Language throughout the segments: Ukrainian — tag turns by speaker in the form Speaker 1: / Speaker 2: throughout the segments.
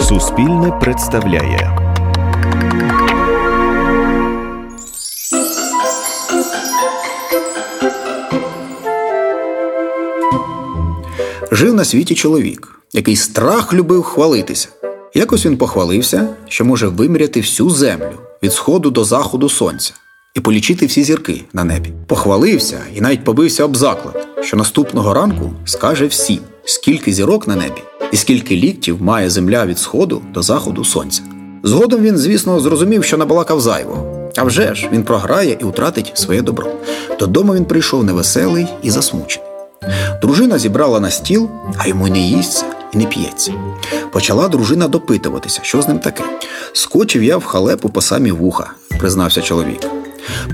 Speaker 1: Суспільне представляє.
Speaker 2: Жив на світі чоловік, який страх любив хвалитися. Якось він похвалився, що може виміряти всю землю від сходу до заходу сонця і полічити всі зірки на небі. Похвалився і навіть побився об заклад, що наступного ранку скаже всім, скільки зірок на небі і скільки ліктів має земля від сходу до заходу сонця. Згодом він, звісно, зрозумів, що набалакав зайвого. А вже ж він програє і втратить своє добро. Додому він прийшов невеселий і засмучений. Дружина зібрала на стіл, а йому не їсться і не п'ється. Почала дружина допитуватися, що з ним таке. Скочив я в халепу по самі вуха, признався чоловік.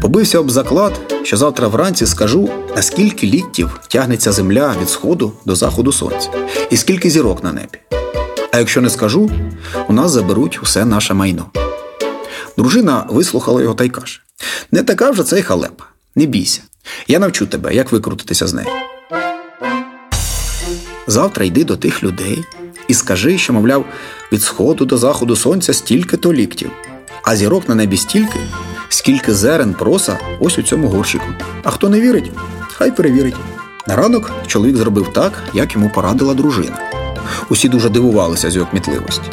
Speaker 2: Побився об заклад, що завтра вранці скажу, наскільки ліктів тягнеться земля від сходу до заходу сонця, і скільки зірок на небі. А якщо не скажу, у нас заберуть усе наше майно. Дружина вислухала його та й каже: Не така вже це й халепа, не бійся. Я навчу тебе, як викрутитися з нею. Завтра йди до тих людей і скажи, що, мовляв, від сходу до заходу сонця стільки то ліктів, а зірок на небі стільки, скільки зерен проса ось у цьому горщику. А хто не вірить, хай перевірить. На ранок чоловік зробив так, як йому порадила дружина. Усі дуже дивувалися з його кмітливості.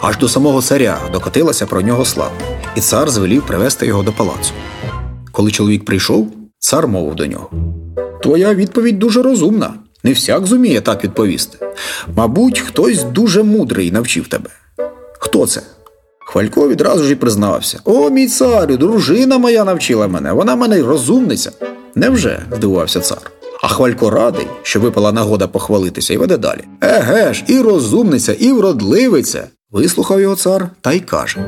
Speaker 2: Аж до самого царя докотилася про нього слава, і цар звелів привезти його до палацу. Коли чоловік прийшов, цар мовив до нього: Твоя відповідь дуже розумна. Не всяк зуміє так відповісти. Мабуть, хтось дуже мудрий навчив тебе. Хто це? Хвалько відразу ж і признався: О, мій царю, дружина моя навчила мене, вона мене розумниця. Невже? здивувався цар. А хвалько радий, що випала нагода похвалитися і веде далі. Еге ж, і розумниця, і вродливиця. Вислухав його цар та й каже: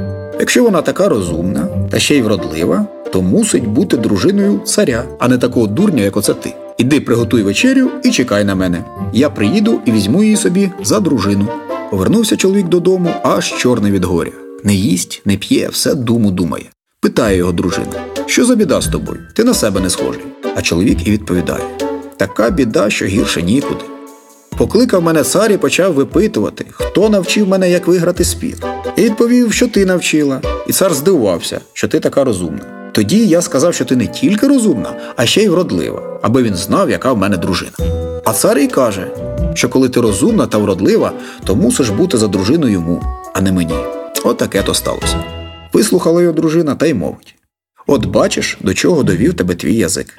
Speaker 2: якщо вона така розумна та ще й вродлива, то мусить бути дружиною царя, а не такого дурня, як оце ти. Іди приготуй вечерю і чекай на мене. Я приїду і візьму її собі за дружину. Повернувся чоловік додому, аж чорний від горя. Не їсть, не п'є, все думу думає. Питає його дружина: що за біда з тобою? Ти на себе не схожий. А чоловік і відповідає: Така біда, що гірше нікуди. Покликав мене цар і почав випитувати, хто навчив мене, як виграти спір. І відповів, що ти навчила, і цар здивувався, що ти така розумна. Тоді я сказав, що ти не тільки розумна, а ще й вродлива, аби він знав, яка в мене дружина. А цар і каже, що коли ти розумна та вродлива, то мусиш бути за дружину йому, а не мені. От таке то сталося. Вислухала його дружина та й мовить: От бачиш, до чого довів тебе твій язик.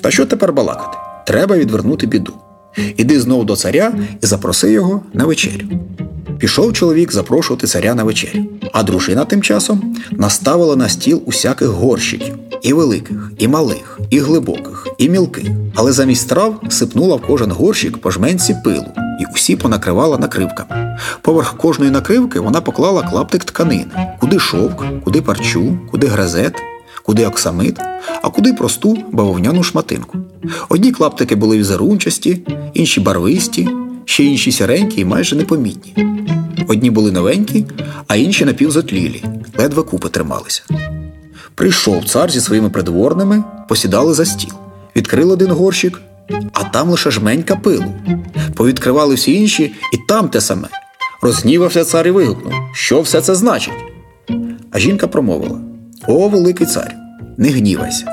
Speaker 2: Та що тепер балакати? Треба відвернути біду. Іди знову до царя і запроси його на вечерю. Пішов чоловік запрошувати царя на вечерю, а дружина тим часом наставила на стіл усяких горщиків і великих, і малих, і глибоких, і мілких. Але замість трав сипнула в кожен горщик по жменці пилу і усі понакривала накривками. Поверх кожної накривки вона поклала клаптик тканини, куди шовк, куди парчу, куди грезет, куди оксамит, а куди просту бавовняну шматинку. Одні клаптики були візерунчасті, інші барвисті, ще інші сіренькі і майже непомітні. Одні були новенькі, а інші напівзотлілі, ледве купи трималися. Прийшов цар зі своїми придворними, посідали за стіл, відкрили один горщик, а там лише жменька пилу. Повідкривали всі інші, і там те саме. Розгнівався цар і вигукнув, що все це значить. А жінка промовила: О, великий цар, не гнівайся.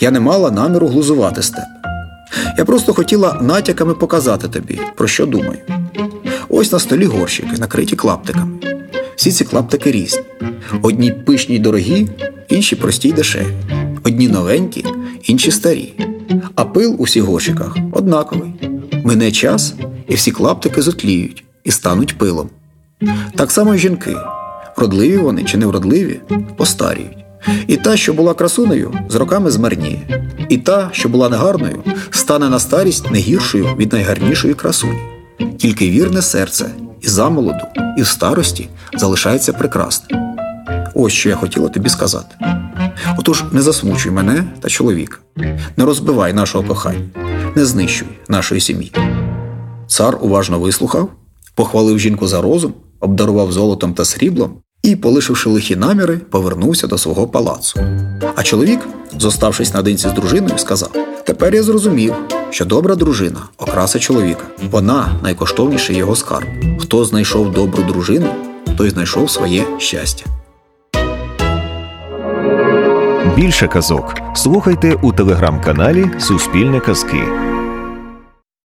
Speaker 2: Я не мала наміру глузувати з тебе. Я просто хотіла натяками показати тобі, про що думаю. Ось на столі горщики, накриті клаптиками. Всі ці клаптики різні. Одні пишні й дорогі, інші прості й дешеві. Одні новенькі, інші старі. А пил у всіх горщиках однаковий. Мине час, і всі клаптики зотліють і стануть пилом. Так само й жінки. Вродливі вони чи невродливі, постаріють. І та, що була красунею, з роками змарніє. І та, що була негарною, стане на старість не гіршою від найгарнішої красуні. Тільки вірне серце і замолоду, і в старості залишається прекрасним. Ось що я хотіла тобі сказати. Отож, не засмучуй мене та чоловіка, не розбивай нашого кохання, не знищуй нашої сім'ї. Цар уважно вислухав, похвалив жінку за розум, обдарував золотом та сріблом і, полишивши лихі наміри, повернувся до свого палацу. А чоловік, зоставшись наодинці з дружиною, сказав: Тепер я зрозумів, що добра дружина окраса чоловіка. Вона найкоштовніший його скарб. Хто знайшов добру дружину, той знайшов своє щастя.
Speaker 1: Більше казок слухайте у телеграм-каналі Суспільне Казки.